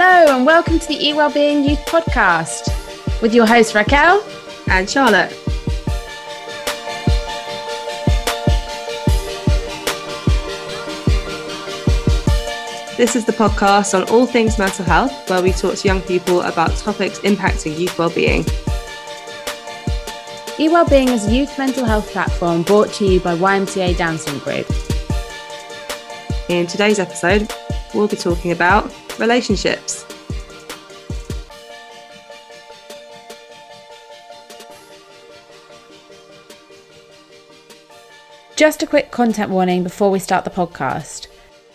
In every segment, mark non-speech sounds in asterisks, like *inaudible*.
Hello, and welcome to the eWellbeing Youth Podcast with your host Raquel and Charlotte. This is the podcast on all things mental health, where we talk to young people about topics impacting youth well-being. eWellbeing is a youth mental health platform brought to you by YMCA DownsLink Group. In today's episode, we'll be talking about relationships. Just a quick content warning before we start the podcast.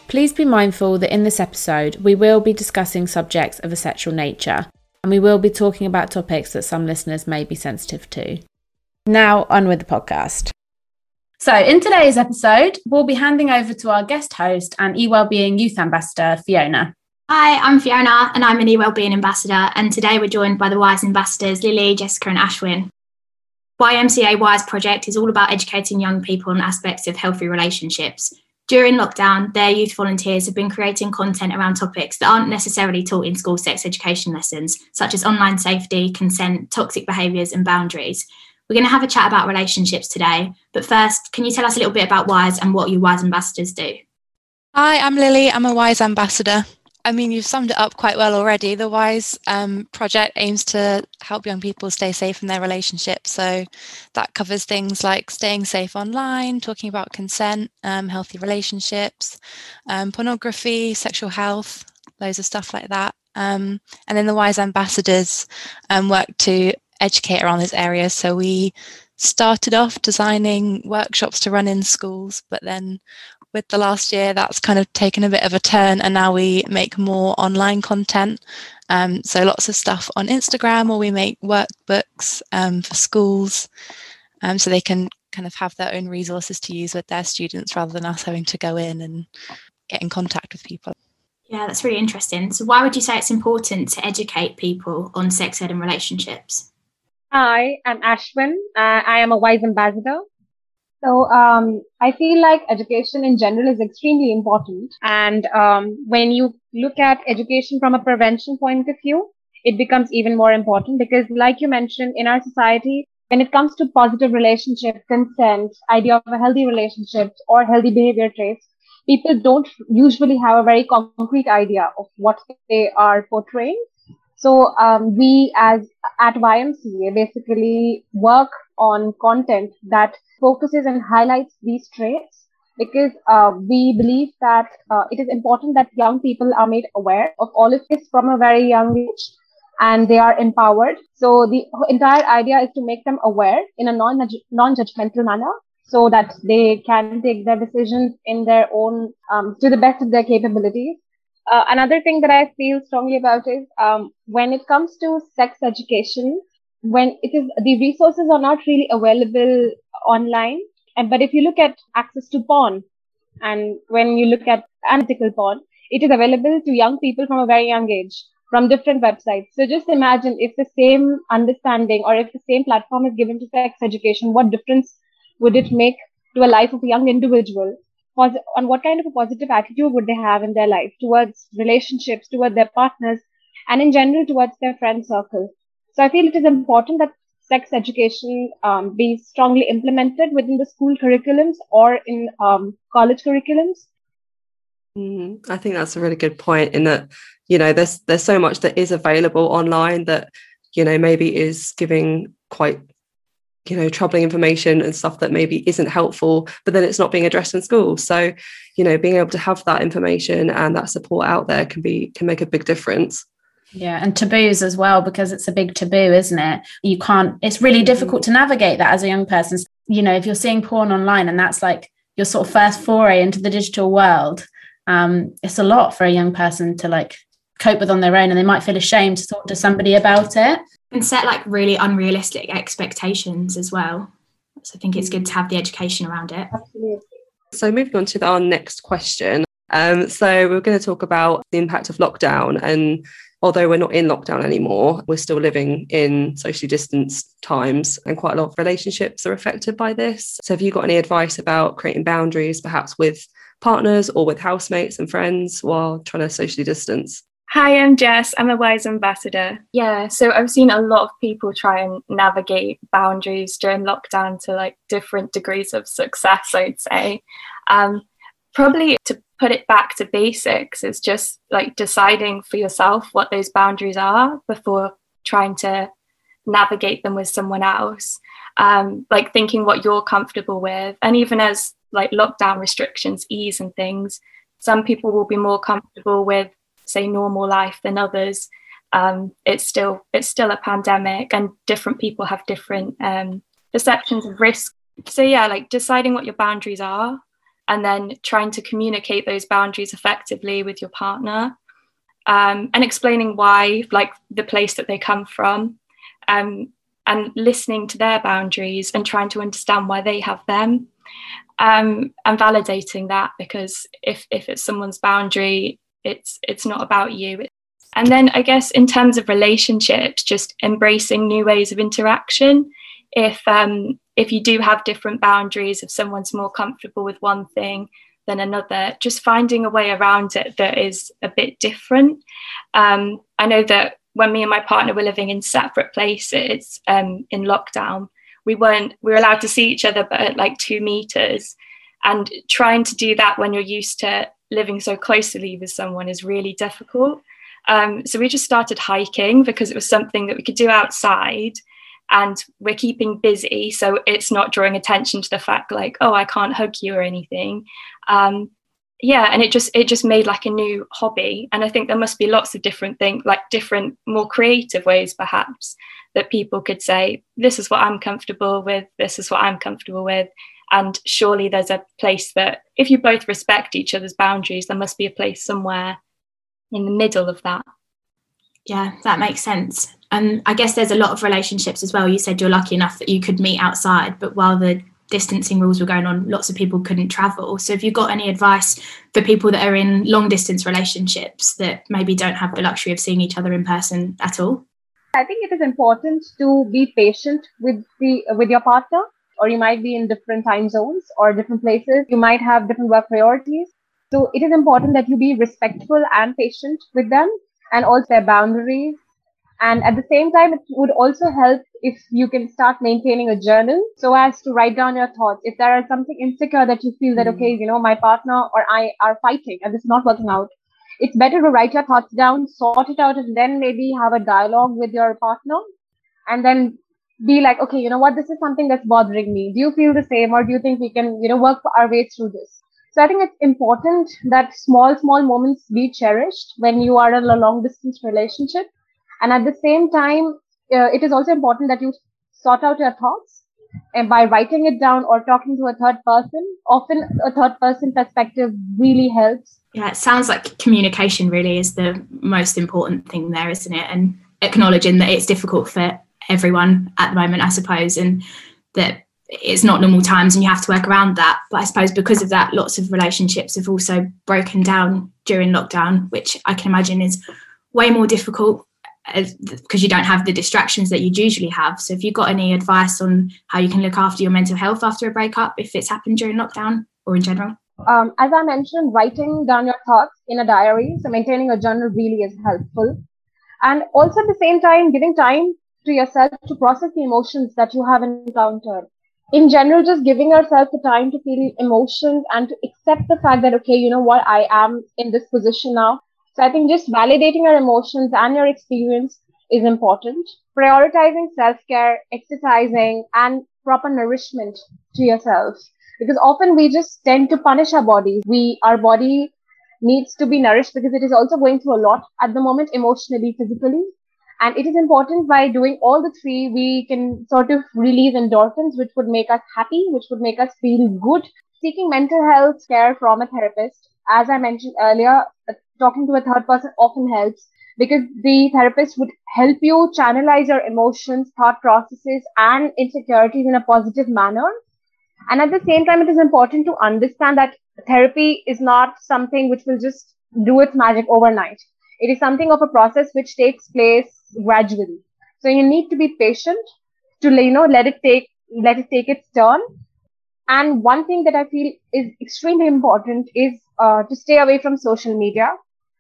Please be mindful that in this episode, we will be discussing subjects of a sexual nature, and we will be talking about topics that some listeners may be sensitive to. Now, on with the podcast. So, in today's episode, we'll be handing over to our guest host and eWellbeing Youth Ambassador, Fiona. Hi, I'm Fiona and I'm an eWellbeing Ambassador. And today we're joined by the WISE ambassadors Lily, Jessica, and Ashwin. YMCA WISE project is all about educating young people on aspects of healthy relationships. During lockdown, their youth volunteers have been creating content around topics that aren't necessarily taught in school sex education lessons, such as online safety, consent, toxic behaviours, and boundaries. We're going to have a chat about relationships today. But first, can you tell us a little bit about WISE and what your WISE ambassadors do? Hi, I'm Lily. I'm a WISE ambassador. I mean, you've summed it up quite well already. The WISE um, project aims to help young people stay safe in their relationships. So that covers things like staying safe online, talking about consent, um, healthy relationships, um, pornography, sexual health, loads of stuff like that. Um, and then the WISE ambassadors um, work to educate around those areas. So we started off designing workshops to run in schools, but then with the last year, that's kind of taken a bit of a turn, and now we make more online content. Um, so lots of stuff on Instagram, or we make workbooks um, for schools, um, so they can kind of have their own resources to use with their students rather than us having to go in and get in contact with people. Yeah, that's really interesting. So, why would you say it's important to educate people on sex ed and relationships? Hi, I'm Ashwin. Uh, I am a WISE ambassador. So um, I feel like education in general is extremely important. And um, when you look at education from a prevention point of view, it becomes even more important because, like you mentioned, in our society, when it comes to positive relationship, consent, idea of a healthy relationship or healthy behavior traits, people don't usually have a very concrete idea of what they are portraying. So um, we as at YMCA basically work on content that focuses and highlights these traits because uh, we believe that uh, it is important that young people are made aware of all of this from a very young age and they are empowered. So the entire idea is to make them aware in a non non-judgmental manner so that they can take their decisions in their own um, to the best of their capabilities. Uh, another thing that I feel strongly about is um, when it comes to sex education, when it is the resources are not really available online. And but if you look at access to porn, and when you look at unethical porn, it is available to young people from a very young age from different websites. So just imagine if the same understanding or if the same platform is given to sex education, what difference would it make to a life of a young individual? On what kind of a positive attitude would they have in their life towards relationships, towards their partners, and in general towards their friend circle? So I feel it is important that sex education um, be strongly implemented within the school curriculums or in um, college curriculums. Mm, I think that's a really good point. In that, you know, there's there's so much that is available online that you know maybe is giving quite you know troubling information and stuff that maybe isn't helpful but then it's not being addressed in school so you know being able to have that information and that support out there can be can make a big difference yeah, and taboos as well, because it's a big taboo, isn't it? You can't, it's really mm. difficult to navigate that as a young person. You know, if you're seeing porn online and that's like your sort of first foray into the digital world, um, it's a lot for a young person to like cope with on their own and they might feel ashamed to talk to somebody about it. And set like really unrealistic expectations as well. So I think it's good to have the education around it. So moving on to our next question. Um, so we're going to talk about the impact of lockdown and although we're not in lockdown anymore, we're still living in socially distanced times and quite a lot of relationships are affected by this. So, have you got any advice about creating boundaries, perhaps with partners or with housemates and friends while trying to socially distance? Hi, I'm Jess. I'm a WISE ambassador. Yeah, so I've seen a lot of people try and navigate boundaries during lockdown to like different degrees of success, I'd say. Um, probably to put it back to basics is just like deciding for yourself what those boundaries are before trying to navigate them with someone else. Um, like thinking what you're comfortable with. And even as like lockdown restrictions ease and things, some people will be more comfortable with say normal life than others um, it's still it's still a pandemic and different people have different um, perceptions of risk so yeah like deciding what your boundaries are and then trying to communicate those boundaries effectively with your partner um, and explaining why like the place that they come from um, and listening to their boundaries and trying to understand why they have them um, and validating that because if if it's someone's boundary it's it's not about you. And then i guess in terms of relationships just embracing new ways of interaction. If um, if you do have different boundaries if someone's more comfortable with one thing than another just finding a way around it that is a bit different. Um, i know that when me and my partner were living in separate places um, in lockdown we weren't we were allowed to see each other but at like two meters. And trying to do that when you're used to living so closely with someone is really difficult. Um, so we just started hiking because it was something that we could do outside and we're keeping busy. So it's not drawing attention to the fact like, oh, I can't hug you or anything. Um, yeah, and it just it just made like a new hobby. And I think there must be lots of different things, like different, more creative ways perhaps that people could say, this is what I'm comfortable with, this is what I'm comfortable with. And surely there's a place that, if you both respect each other's boundaries, there must be a place somewhere in the middle of that. Yeah, that makes sense. And I guess there's a lot of relationships as well. You said you're lucky enough that you could meet outside, but while the distancing rules were going on, lots of people couldn't travel. So, have you got any advice for people that are in long distance relationships that maybe don't have the luxury of seeing each other in person at all? I think it is important to be patient with the with your partner or you might be in different time zones or different places. You might have different work priorities. So it is important that you be respectful and patient with them and also their boundaries. And at the same time, it would also help if you can start maintaining a journal so as to write down your thoughts. If there is something insecure that you feel that, mm. okay, you know, my partner or I are fighting and this is not working out, it's better to write your thoughts down, sort it out, and then maybe have a dialogue with your partner and then be like, okay, you know what, this is something that's bothering me. Do you feel the same, or do you think we can, you know, work our way through this? So I think it's important that small, small moments be cherished when you are in a long distance relationship. And at the same time, uh, it is also important that you sort out your thoughts and by writing it down or talking to a third person. Often a third person perspective really helps. Yeah, it sounds like communication really is the most important thing there, isn't it? And acknowledging that it's difficult for everyone at the moment, I suppose, and that it's not normal times and you have to work around that. But I suppose because of that, lots of relationships have also broken down during lockdown, which I can imagine is way more difficult because you don't have the distractions that you'd usually have. So, if you've got any advice on how you can look after your mental health after a breakup, if it's happened during lockdown or in general? Um, as I mentioned, writing down your thoughts in a diary, so maintaining a journal really is helpful. And also at the same time, giving time to yourself to process the emotions that you have encountered. In general, just giving yourself the time to feel emotions and to accept the fact that, okay, you know what, I am in this position now. So I think just validating your emotions and your experience is important. Prioritizing self-care, exercising, and proper nourishment to yourself. Because often we just tend to punish our bodies. We, our body needs to be nourished because it is also going through a lot at the moment, emotionally, physically. And it is important by doing all the three, we can sort of release endorphins, which would make us happy, which would make us feel good. Seeking mental health care from a therapist, as I mentioned earlier, uh, talking to a third person often helps because the therapist would help you channelize your emotions, thought processes, and insecurities in a positive manner. And at the same time, it is important to understand that therapy is not something which will just do its magic overnight. It is something of a process which takes place gradually. So you need to be patient to, you know, let it take, let it take its turn. And one thing that I feel is extremely important is uh, to stay away from social media.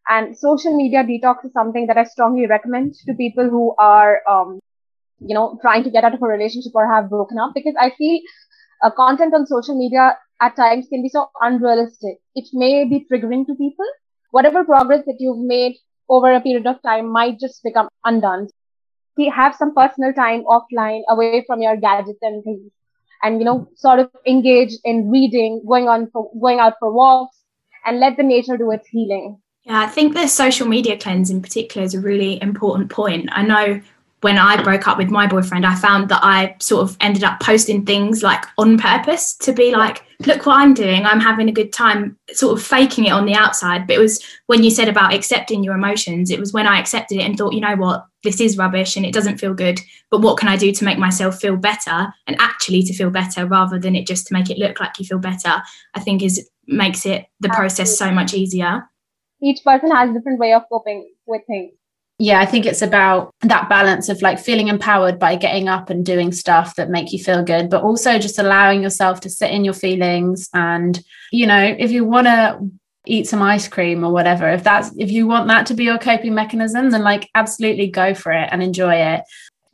And social media detox is something that I strongly recommend to people who are, um, you know, trying to get out of a relationship or have broken up because I feel uh, content on social media at times can be so unrealistic. It may be triggering to people. Whatever progress that you've made over a period of time might just become undone. You have some personal time offline away from your gadgets and things and, you know, sort of engage in reading, going on for, going out for walks and let the nature do its healing. Yeah, I think the social media cleanse in particular is a really important point. I know when I broke up with my boyfriend, I found that I sort of ended up posting things like on purpose to be like, look what I'm doing. I'm having a good time, sort of faking it on the outside. But it was when you said about accepting your emotions, it was when I accepted it and thought, you know what, this is rubbish and it doesn't feel good. But what can I do to make myself feel better and actually to feel better rather than it just to make it look like you feel better? I think is makes it the process so much easier. Each person has a different way of coping with things yeah i think it's about that balance of like feeling empowered by getting up and doing stuff that make you feel good but also just allowing yourself to sit in your feelings and you know if you want to eat some ice cream or whatever if that's if you want that to be your coping mechanism then like absolutely go for it and enjoy it.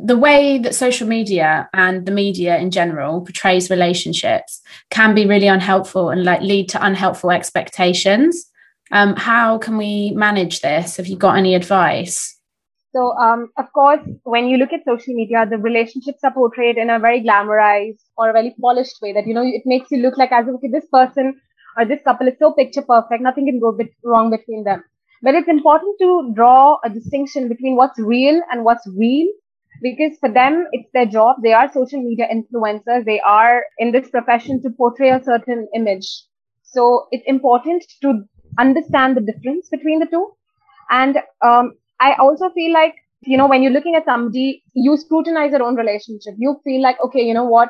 The way that social media and the media in general portrays relationships can be really unhelpful and like lead to unhelpful expectations um, how can we manage this? Have you got any advice? So, um, of course, when you look at social media, the relationships are portrayed in a very glamorized or a very polished way that, you know, it makes you look like as if, okay, this person or this couple is so picture perfect, nothing can go bit wrong between them. But it's important to draw a distinction between what's real and what's real because for them, it's their job. They are social media influencers. They are in this profession to portray a certain image. So it's important to understand the difference between the two. And um, I also feel like, you know, when you're looking at somebody, you scrutinize your own relationship. You feel like, okay, you know what?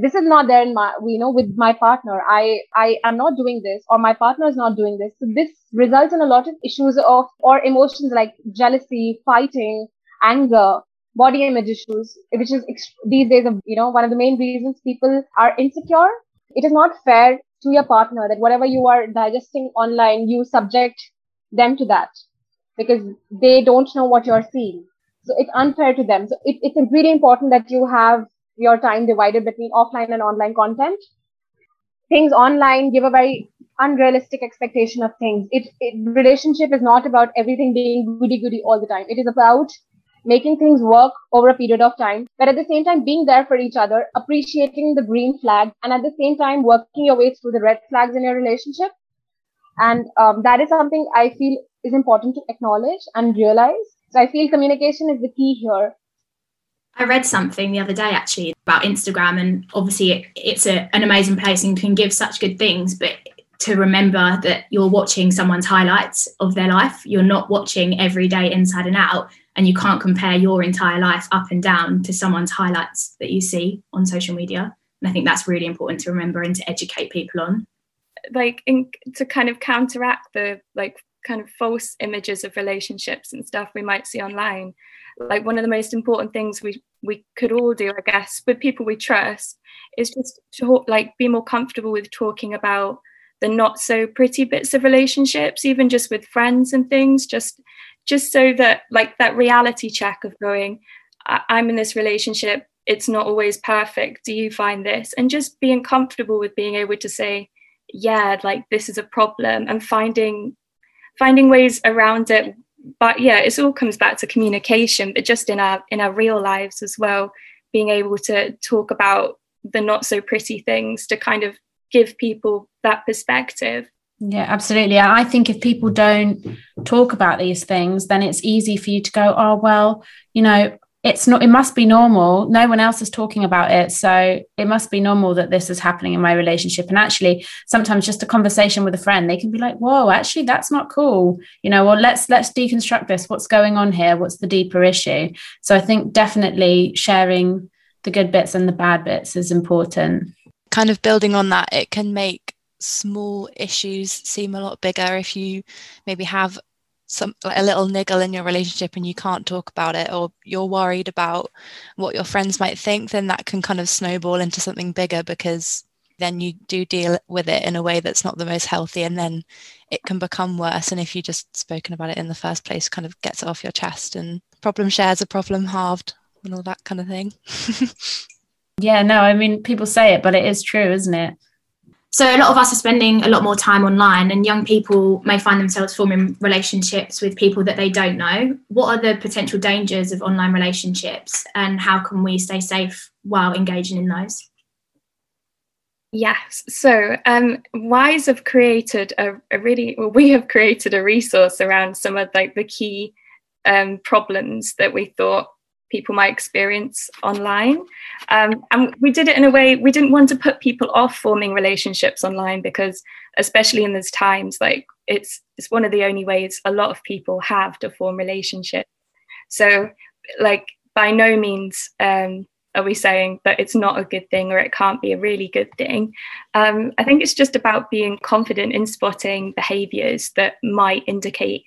This is not there in my, you know, with my partner. I, I am not doing this or my partner is not doing this. So this results in a lot of issues of, or emotions like jealousy, fighting, anger, body image issues, which is these days, of, you know, one of the main reasons people are insecure. It is not fair to your partner that whatever you are digesting online, you subject them to that because they don't know what you're seeing. So it's unfair to them. So it, it's really important that you have your time divided between offline and online content. Things online give a very unrealistic expectation of things. It, it relationship is not about everything being goody goody all the time. It is about making things work over a period of time, but at the same time being there for each other, appreciating the green flag, and at the same time working your way through the red flags in your relationship. And um, that is something I feel is important to acknowledge and realize. So I feel communication is the key here. I read something the other day actually about Instagram, and obviously it, it's a, an amazing place and can give such good things, but to remember that you're watching someone's highlights of their life. You're not watching every day inside and out and you can't compare your entire life up and down to someone's highlights that you see on social media. And i think that's really important to remember and to educate people on. Like in, to kind of counteract the like kind of false images of relationships and stuff we might see online like one of the most important things we we could all do i guess with people we trust is just to like be more comfortable with talking about the not so pretty bits of relationships even just with friends and things just just so that like that reality check of going i'm in this relationship. It's not always perfect. Do you find this? And just being comfortable with being able to say yeah like this is a problem and finding finding ways around it. But yeah it all comes back to communication but just in our in our real lives as well being able to talk about the not so pretty things to kind of give people that perspective yeah, absolutely. I think if people don't talk about these things, then it's easy for you to go, oh, well, you know, it's not, it must be normal. No one else is talking about it. So it must be normal that this is happening in my relationship. And actually, sometimes just a conversation with a friend, they can be like, whoa, actually, that's not cool. You know, well, let's, let's deconstruct this. What's going on here? What's the deeper issue? So I think definitely sharing the good bits and the bad bits is important. Kind of building on that, it can make small issues seem a lot bigger if you maybe have some like a little niggle in your relationship and you can't talk about it or you're worried about what your friends might think then that can kind of snowball into something bigger because then you do deal with it in a way that's not the most healthy and then it can become worse. And if you just spoken about it in the first place kind of gets it off your chest and problem shares a problem halved and all that kind of thing. *laughs* Yeah no i mean people say it but it is true isn't it so a lot of us are spending a lot more time online and young people may find themselves forming relationships with people that they don't know what are the potential dangers of online relationships and how can we stay safe while engaging in those Yes. So um, Wise have created a, a, really, well, we have created a resource around some of like the key um, problems that we thought people might experience online. Um, and we did it in a way, we didn't want to put people off forming relationships online because especially in these times, like it's, it's one of the only ways a lot of people have to form relationships. So like by no means um, are we saying that it's not a good thing or it can't be a really good thing? Um, I think it's just about being confident in spotting behaviors that might indicate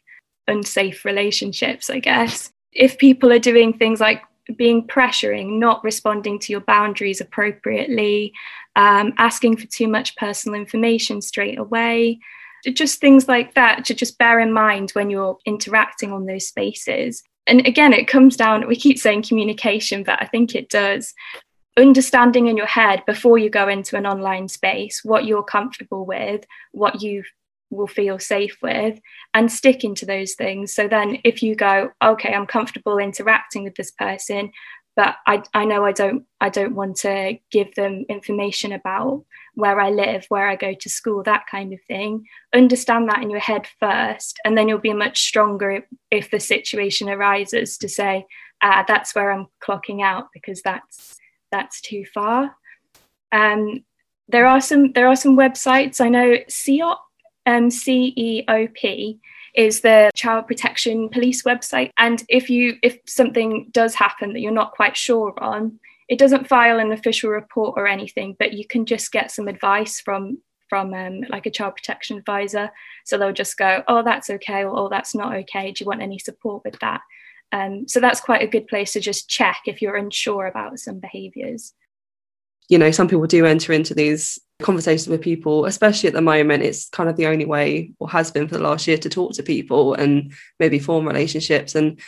unsafe relationships, I guess. If people are doing things like being pressuring, not responding to your boundaries appropriately, um, asking for too much personal information straight away, just things like that to just bear in mind when you're interacting on those spaces. And again it comes down we keep saying communication but i think it does. Understanding in your head before you go into an online space what you're comfortable with what you will feel safe with and sticking to those things so then if you go okay i'm comfortable interacting with this person but I, I know I don't I don't want to give them information about where I live, where I go to school, that kind of thing. Understand that in your head first, and then you'll be much stronger if the situation arises to say, ah, that's where I'm clocking out because that's that's too far. Um, there are some there are some websites I know CEOP, um, C E O P is the child protection police website. And if you if something does happen that you're not quite sure on it doesn't file an official report or anything but you can just get some advice from from um, like a child protection advisor. So they'll just go oh that's okay or oh that's not okay. Do you want any support with that? Um, so that's quite a good place to just check if you're unsure about some behaviors you know some people do enter into these conversations with people especially at the moment it's kind of the only way or has been for the last year to talk to people and maybe form relationships. And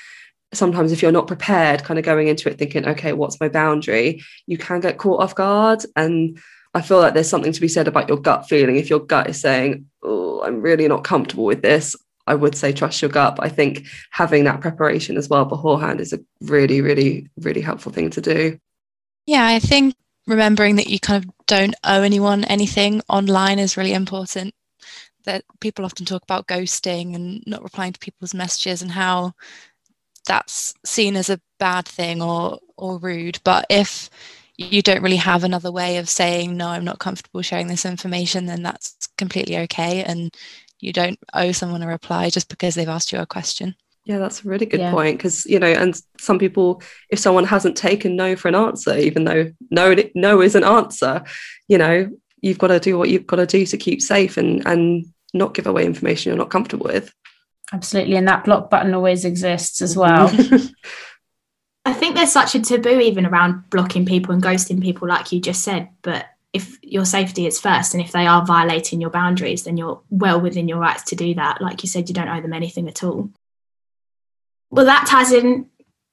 sometimes if you're not prepared kind of going into it thinking okay what's my boundary? you can get caught off guard. And i feel like there's something to be said about your gut feeling. If your gut is saying oh i'm really not comfortable with this i would say trust your gut. But i think having that preparation as well beforehand is a really really really helpful thing to do. Yeah i think remembering that you kind of don't owe anyone anything online is really important. That people often talk about ghosting and not replying to people's messages and how that's seen as a bad thing or or rude. But if you don't really have another way of saying no, I'm not comfortable sharing this information, then that's completely okay. And you don't owe someone a reply just because they've asked you a question. Yeah, that's a really good yeah. point because you know, and some people, if someone hasn't taken no for an answer, even though no, no is an answer, you know, you've got to do what you've got to do to keep safe and and not give away information you're not comfortable with. Absolutely, and that block button always exists as well. *laughs* I think there's such a taboo even around blocking people and ghosting people, like you just said. But if your safety is first, and if they are violating your boundaries, then you're well within your rights to do that. Like you said, you don't owe them anything at all. Well, that ties in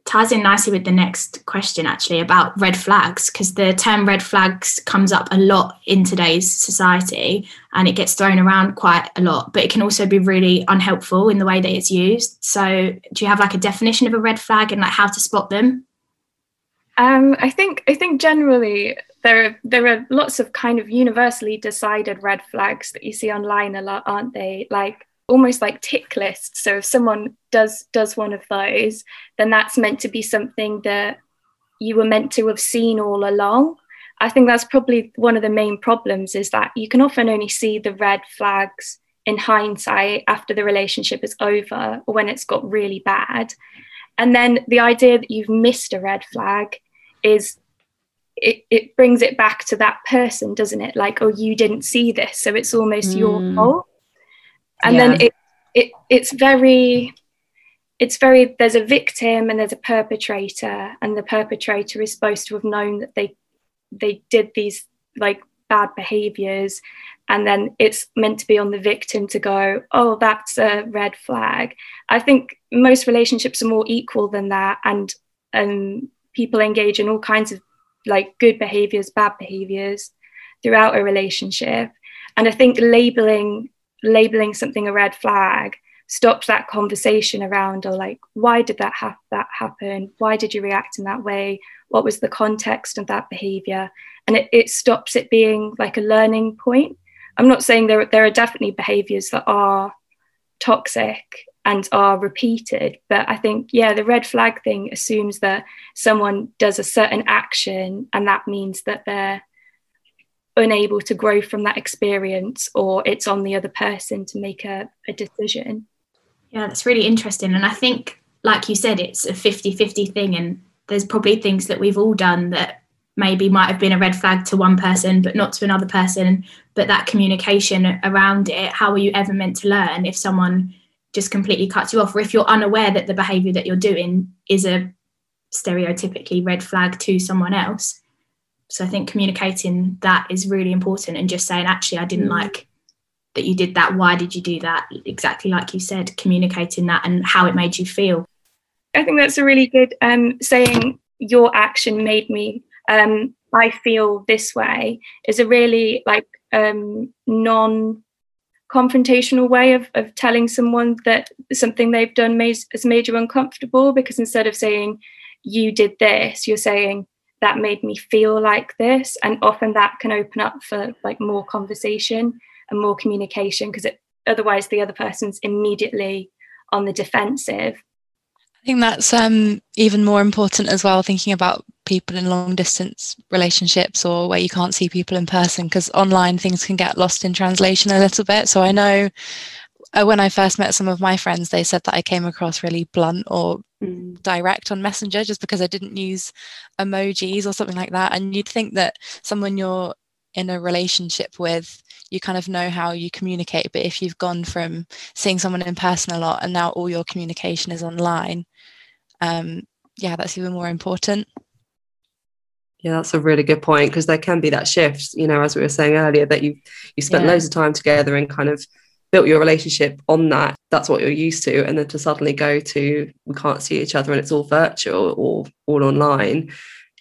ties in nicely with the next question actually about red flags because the term red flags comes up a lot in today's society and it gets thrown around quite a lot but it can also be really unhelpful in the way that it's used. So do you have like a definition of a red flag and like how to spot them? Um, i think i think generally there are there are lots of kind of universally decided red flags that you see online a lot aren't they? Like almost like tick lists. So if someone does does one of those, then that's meant to be something that you were meant to have seen all along. I think that's probably one of the main problems is that you can often only see the red flags in hindsight after the relationship is over or when it's got really bad. And then the idea that you've missed a red flag is it, it brings it back to that person, doesn't it? Like, oh, you didn't see this, so it's almost mm. your fault and yeah. then it, it it's very it's very there's a victim and there's a perpetrator and the perpetrator is supposed to have known that they they did these like bad behaviors and then it's meant to be on the victim to go oh that's a red flag i think most relationships are more equal than that and and people engage in all kinds of like good behaviors bad behaviors throughout a relationship and i think labeling labeling something a red flag stops that conversation around or like why did that have that happen? Why did you react in that way? What was the context of that behavior? And it, it stops it being like a learning point. I'm not saying there, there are definitely behaviors that are toxic and are repeated but i think yeah the red flag thing assumes that someone does a certain action and that means that they're unable to grow from that experience or it's on the other person to make a, a decision. Yeah that's really interesting. And i think like you said it's a 50-50 thing. And there's probably things that we've all done that maybe might have been a red flag to one person but not to another person. But that communication around it how are you ever meant to learn if someone just completely cuts you off? Or if you're unaware that the behavior that you're doing is a stereotypically red flag to someone else so i think communicating that is really important and just saying actually i didn't mm. like that you did that why did you do that exactly like you said communicating that and how it made you feel I think that's a really good um, saying. Your action made me. Um, I feel this way is a really like um, non confrontational way of, of telling someone that something they've done made, has made you uncomfortable because instead of saying you did this you're saying that made me feel like this and often that can open up for like more conversation and more communication because otherwise the other person's immediately on the defensive I think that's um, even more important as well, thinking about people in long distance relationships or where you can't see people in person, because online things can get lost in translation a little bit. So I know uh, when I first met some of my friends, they said that I came across really blunt or mm. direct on Messenger just because I didn't use emojis or something like that. And you'd think that someone you're in a relationship with you kind of know how you communicate but if you've gone from seeing someone in person a lot and now all your communication is online um, yeah, that's even more important. Yeah, that's a really good point because there can be that shift, you know, as we were saying earlier, that you you spent yeah. loads of time together and kind of built your relationship on that. That's what you're used to, and then to suddenly go to we can't see each other and it's all virtual or all online.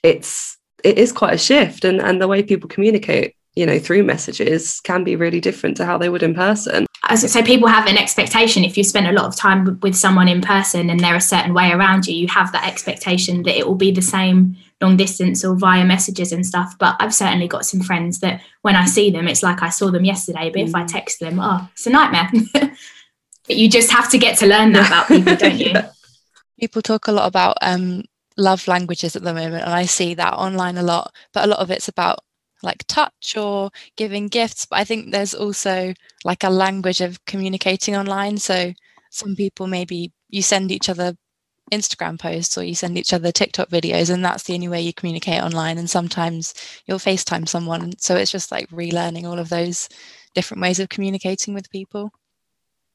It's it is quite a shift, and and the way people communicate you know through messages can be really different to how they would in person as say, people have an expectation. If you spend a lot of time with someone in person and they're a certain way around you, you have that expectation that it will be the same long distance or via messages and stuff. But I've certainly got some friends that when I see them, it's like I saw them yesterday. But mm. if I mm. text them, oh, it's a nightmare. *laughs* but you just have to get to learn that about people, *laughs* don't you? People talk a lot about um, love languages at the moment, and I see that online a lot. But a lot of it's about like touch or giving gifts but i think there's also like a language of communicating online so some people maybe you send each other instagram posts or you send each other tiktok videos and that's the only way you communicate online and sometimes you'll facetime someone. So it's just like relearning all of those different ways of communicating with people.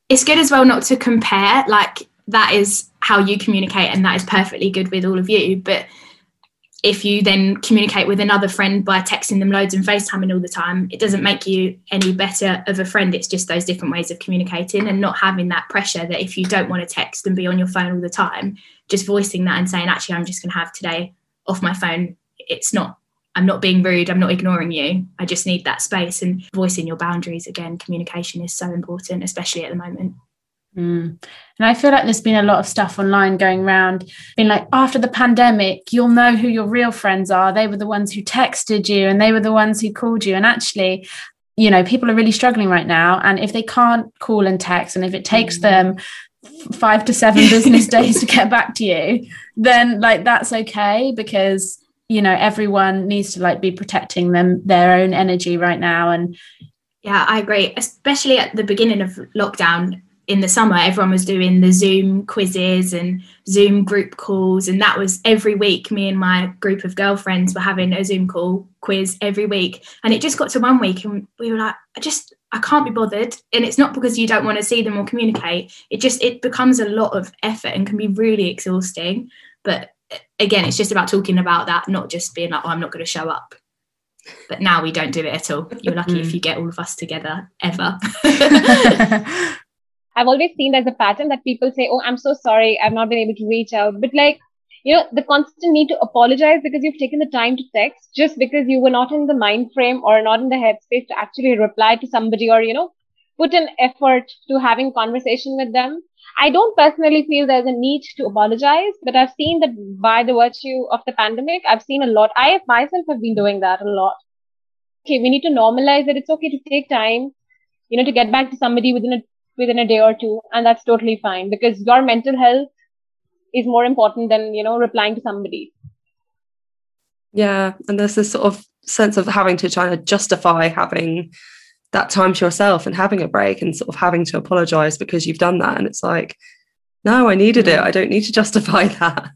It's good as well not to compare. Like that is how you communicate and that is perfectly good with all of you. But if you then communicate with another friend by texting them loads and FaceTiming all the time, it doesn't make you any better of a friend. It's just those different ways of communicating and not having that pressure that if you don't want to text and be on your phone all the time, just voicing that and saying, actually, I'm just going to have today off my phone. It's not, I'm not being rude. I'm not ignoring you. I just need that space and voicing your boundaries. Again, communication is so important, especially at the moment. Mm. And I feel like there's been a lot of stuff online going around, being like, after the pandemic, you'll know who your real friends are. They were the ones who texted you and they were the ones who called you. And actually, you know, people are really struggling right now. And if they can't call and text, and if it takes mm. them five to seven business *laughs* days to get back to you, then like that's okay because you know everyone needs to like be protecting them their own energy right now and yeah i agree especially at the beginning of lockdown in the summer, everyone was doing the Zoom quizzes and Zoom group calls. And that was every week. Me and my group of girlfriends were having a Zoom call quiz every week. And it just got to one week and we were like, I just, I can't be bothered. And it's not because you don't want to see them or communicate. It just, it becomes a lot of effort and can be really exhausting. But again, it's just about talking about that, not just being like, oh, I'm not going to show up. But now we don't do it at all. You're lucky mm. if you get all of us together ever. *laughs* *laughs* I've always seen there's a pattern that people say, Oh, I'm so sorry, I've not been able to reach out. But like, you know, the constant need to apologize because you've taken the time to text just because you were not in the mind frame or not in the headspace to actually reply to somebody or, you know, put an effort to having conversation with them. I don't personally feel there's a need to apologize, but I've seen that by the virtue of the pandemic, I've seen a lot. I myself have been doing that a lot. Okay, we need to normalize that it's okay to take time, you know, to get back to somebody within a within a day or two, and that's totally fine because your mental health is more important than you know replying to somebody. Yeah, and there's this sort of sense of having to try to justify having that time to yourself and having a break and sort of having to apologize because you've done that and it's like no i needed it. I don't need to justify *laughs* that.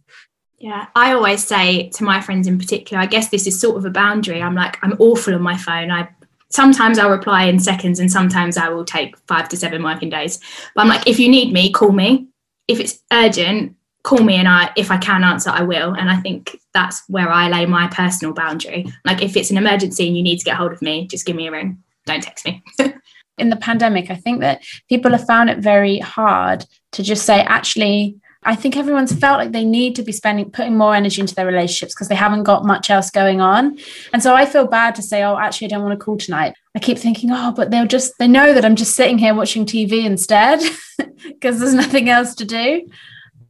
Yeah i always say to my friends in particular i guess this is sort of a boundary. I'm like i'm awful on my phone. I sometimes i'll reply in seconds and sometimes i will take five to seven working days. But i'm like if you need me call me. If it's urgent call me and i if i can answer i will. And i think that's where i lay my personal boundary. Like if it's an emergency and you need to get hold of me just give me a ring. Don't text me. *laughs* in the pandemic, I think that people have found it very hard to just say, actually, I think everyone's felt like they need to be spending putting more energy into their relationships because they haven't got much else going on. And so I feel bad to say, oh, actually, I don't want to call tonight. I keep thinking, oh, but they'll just they know that I'm just sitting here watching TV instead *laughs* because there's nothing else to do.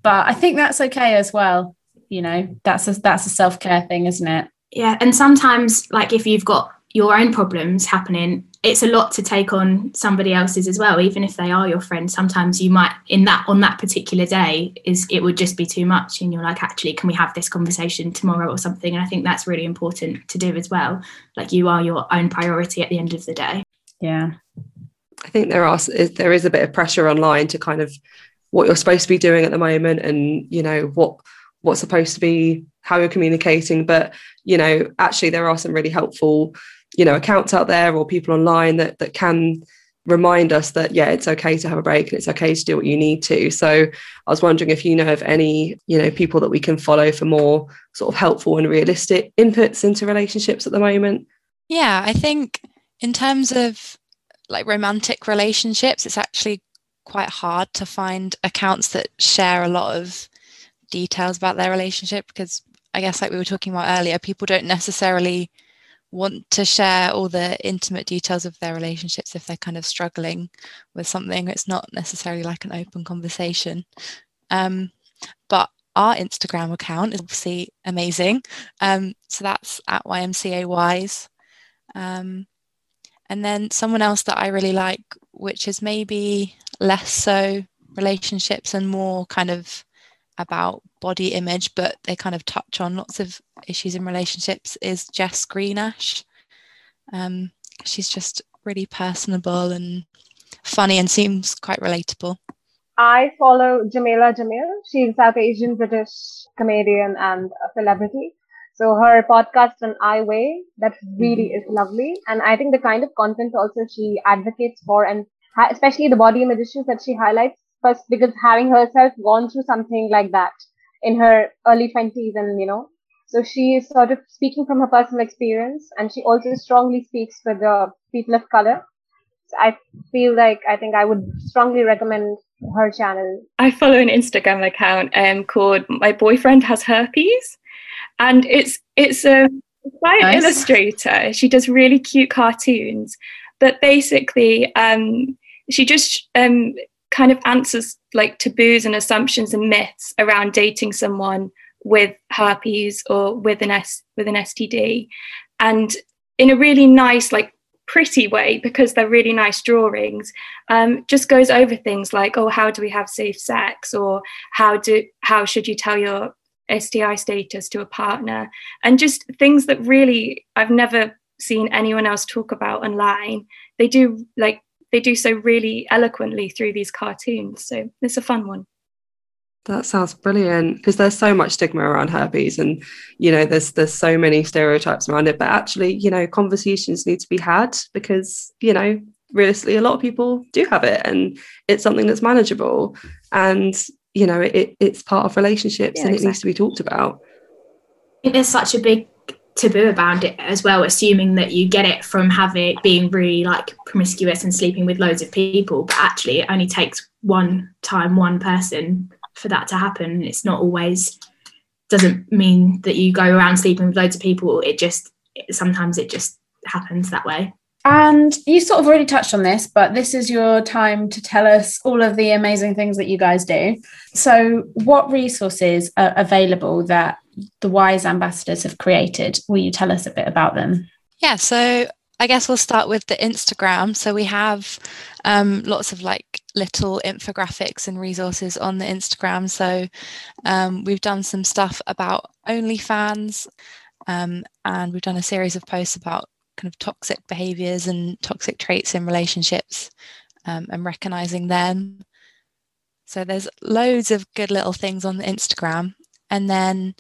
But I think that's okay as well. You know, that's a that's a self care thing, isn't it? Yeah, and sometimes like if you've got your own problems happening it's a lot to take on somebody else's as well even if they are your friend sometimes you might in that on that particular day is it would just be too much and you're like actually can we have this conversation tomorrow or something? And i think that's really important to do as well. Like you are your own priority at the end of the day. Yeah. I think there are there is a bit of pressure online to kind of what you're supposed to be doing at the moment and you know what what's supposed to be how you're communicating. But you know actually there are some really helpful you know accounts out there or people online that that can remind us that yeah it's okay to have a break and it's okay to do what you need to. So i was wondering if you know of any you know people that we can follow for more sort of helpful and realistic inputs into relationships at the moment? Yeah i think in terms of like romantic relationships it's actually quite hard to find accounts that share a lot of details about their relationship because i guess like we were talking about earlier people don't necessarily want to share all the intimate details of their relationships if they're kind of struggling with something. It's not necessarily like an open conversation. Um, but our Instagram account is obviously amazing. Um, so that's at YMCA Wise. Um, and then someone else that I really like, which is maybe less so relationships and more kind of about body image, but they kind of touch on lots of issues in relationships, is Jess Greenash. Um, she's just really personable and funny and seems quite relatable. I follow Jameela Jamil. She's a South Asian British comedian and a celebrity. So her podcast on I Weigh, that really mm-hmm. is lovely. And I think the kind of content also she advocates for and especially the body image issues that she highlights first because having herself gone through something like that in her early 20s and you know so she is sort of speaking from her personal experience and she also strongly speaks for the people of color. So i feel like i think i would strongly recommend her channel. I follow an instagram account um, called my boyfriend has herpes. And it's it's a by nice. illustrator. She does really cute cartoons. But basically um, she just um, kind of answers like taboos and assumptions and myths around dating someone with herpes or with an S with an STD and in a really nice like pretty way because they're really nice drawings um, just goes over things like oh how do we have safe sex? Or how do how should you tell your STI status to a partner? And just things that really I've never seen anyone else talk about online. They do like they do so really eloquently through these cartoons. So it's a fun one. That sounds brilliant because there's so much stigma around herpes, and you know there's there's so many stereotypes around it. But actually, you know, conversations need to be had because you know realistically, a lot of people do have it, and it's something that's manageable, and you know, it, it's part of relationships, yeah, and exactly. it needs to be talked about. There's such a big taboo about it as well, assuming that you get it from having being really like promiscuous and sleeping with loads of people. But actually, it only takes one time, one person for that to happen. It's not always doesn't mean that you go around sleeping with loads of people. It just sometimes it just happens that way. And you sort of already touched on this, but this is your time to tell us all of the amazing things that you guys do. So, what resources are available that the WISE ambassadors have created? Will you tell us a bit about them? Yeah, so I guess we'll start with the Instagram. So, we have um, lots of like little infographics and resources on the Instagram. So, um, we've done some stuff about OnlyFans. Um, and we've done a series of posts about kind of toxic behaviors and toxic traits in relationships um, and recognizing them. So there's loads of good little things on the Instagram. And then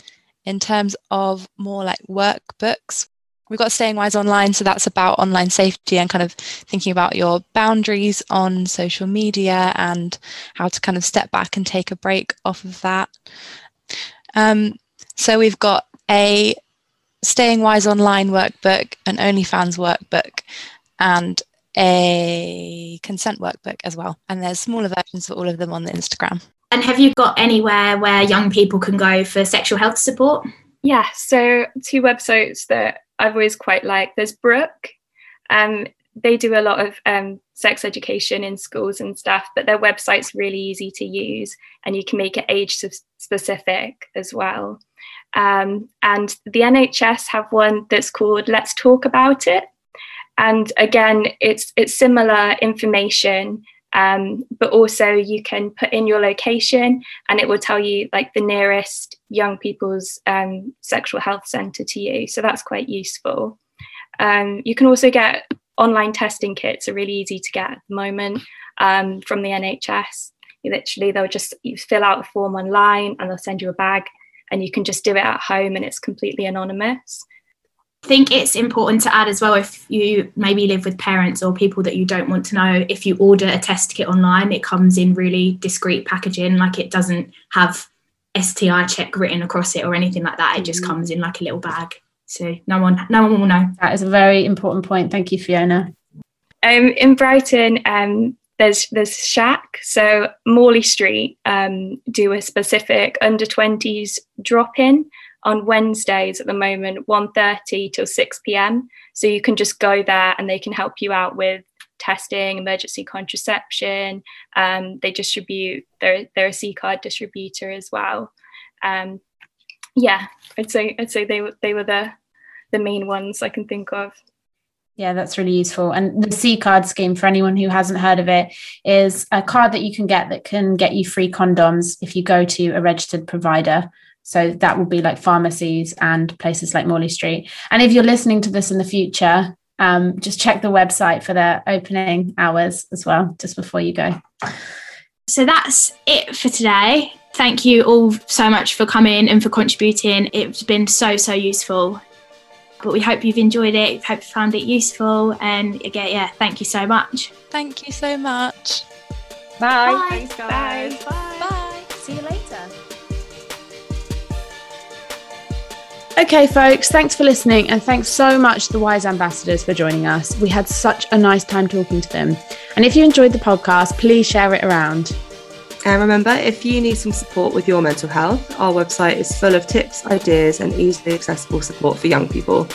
in terms of more like workbooks, we've got Staying Wise Online. So that's about online safety and kind of thinking about your boundaries on social media and how to kind of step back and take a break off of that. Um, so we've got a Staying Wise Online workbook, an OnlyFans workbook, and a consent workbook as well. And there's smaller versions for all of them on the Instagram. And have you got anywhere where young people can go for sexual health support? Yeah, so two websites that I've always quite liked. There's Brook. Um, they do a lot of um, sex education in schools and stuff, but their website's really easy to use and you can make it age specific as well. Um, and the NHS have one that's called Let's Talk About It. And again, it's it's similar information, um, but also you can put in your location and it will tell you like the nearest young people's um, sexual health centre to you. So that's quite useful. Um, you can also get online testing kits are really easy to get at the moment um, from the NHS. You literally, they'll just you fill out a form online and they'll send you a bag and you can just do it at home and it's completely anonymous. I think it's important to add as well if you maybe live with parents or people that you don't want to know, if you order a test kit online, it comes in really discreet packaging, like it doesn't have STI check written across it or anything like that. It just mm-hmm. comes in like a little bag. So no one no one will know. That is a very important point. Thank you, Fiona. Um, in Brighton, um, there's there's SHAC. So Morley Street um, do a specific under 20s drop in on Wednesdays at the moment, 1.30 till 6 p.m. So you can just go there and they can help you out with testing, emergency contraception. Um, they distribute, they're, they're a C card distributor as well. Um, yeah, I'd say I'd say they they were the the main ones I can think of. Yeah, that's really useful. And the C card scheme, for anyone who hasn't heard of it, is a card that you can get that can get you free condoms if you go to a registered provider. So that will be like pharmacies and places like Morley Street. And if you're listening to this in the future, um, just check the website for their opening hours as well, just before you go. So that's it for today. Thank you all so much for coming and for contributing. It's been so, so useful but we hope you've enjoyed it. We hope you found it useful. And again, yeah, thank you so much. Thank you so much. Bye. Bye. Thanks, guys. Bye. Bye. Bye. Okay, folks, thanks for listening, and thanks so much to the Wise Ambassadors for joining us. We had such a nice time talking to them. And if you enjoyed the podcast, please share it around. And remember, if you need some support with your mental health, our website is full of tips, ideas, and easily accessible support for young people.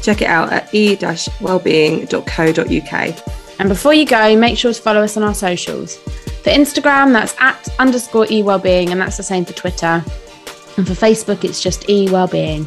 Check it out at e-wellbeing.co.uk. And before you go, make sure to follow us on our socials. For Instagram, that's at underscore e-wellbeing, and that's the same for Twitter. And for Facebook, it's just e-wellbeing.